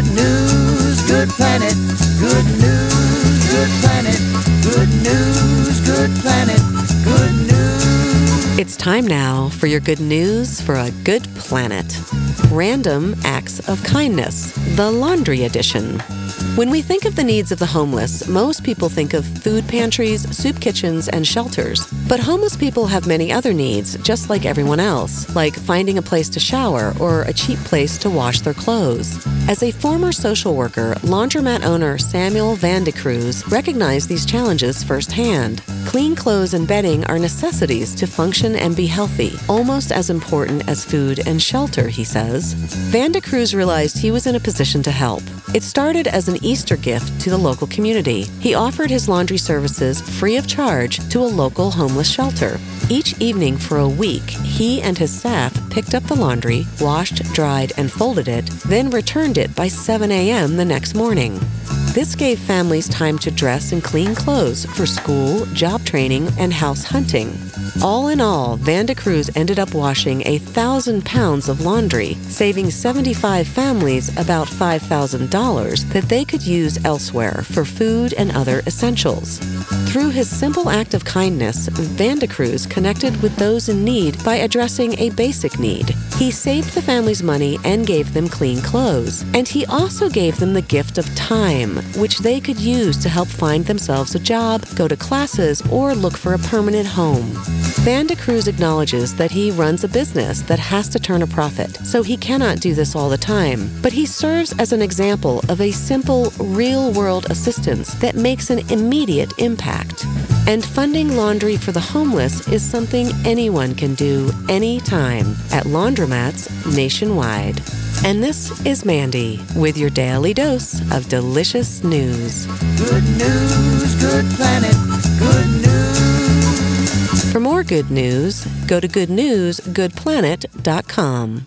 Good news, good planet. Good news, good planet. Good news, good planet. Good news. It's time now for your good news for a good planet. Random Acts of Kindness, the Laundry Edition. When we think of the needs of the homeless, most people think of food pantries, soup kitchens, and shelters. But homeless people have many other needs, just like everyone else, like finding a place to shower or a cheap place to wash their clothes. As a former social worker, laundromat owner Samuel Van de Cruz recognized these challenges firsthand. Clean clothes and bedding are necessities to function and be healthy, almost as important as food and shelter, he says. Van de Cruz realized he was in a position to help. It started as an Easter gift to the local community. He offered his laundry services free of charge to a local homeless shelter. Each evening for a week, he and his staff picked up the laundry, washed, dried, and folded it, then returned it by 7 a.m. the next morning. This gave families time to dress in clean clothes for school, job training, and house hunting. All in all, Van de Cruz ended up washing a thousand pounds of laundry, saving 75 families about $5,000 that they could use elsewhere for food and other essentials. Through his simple act of kindness, Van de Cruz connected with those in need by addressing a basic need. He saved the family's money and gave them clean clothes. And he also gave them the gift of time, which they could use to help find themselves a job, go to classes, or look for a permanent home. Van de Cruz acknowledges that he runs a business that has to turn a profit, so he cannot do this all the time. But he serves as an example of a simple, real world assistance that makes an immediate impact. And funding laundry for the homeless is something anyone can do anytime at laundromats nationwide. And this is Mandy with your daily dose of delicious news. Good news, good planet. Good news. For more good news, go to goodnewsgoodplanet.com.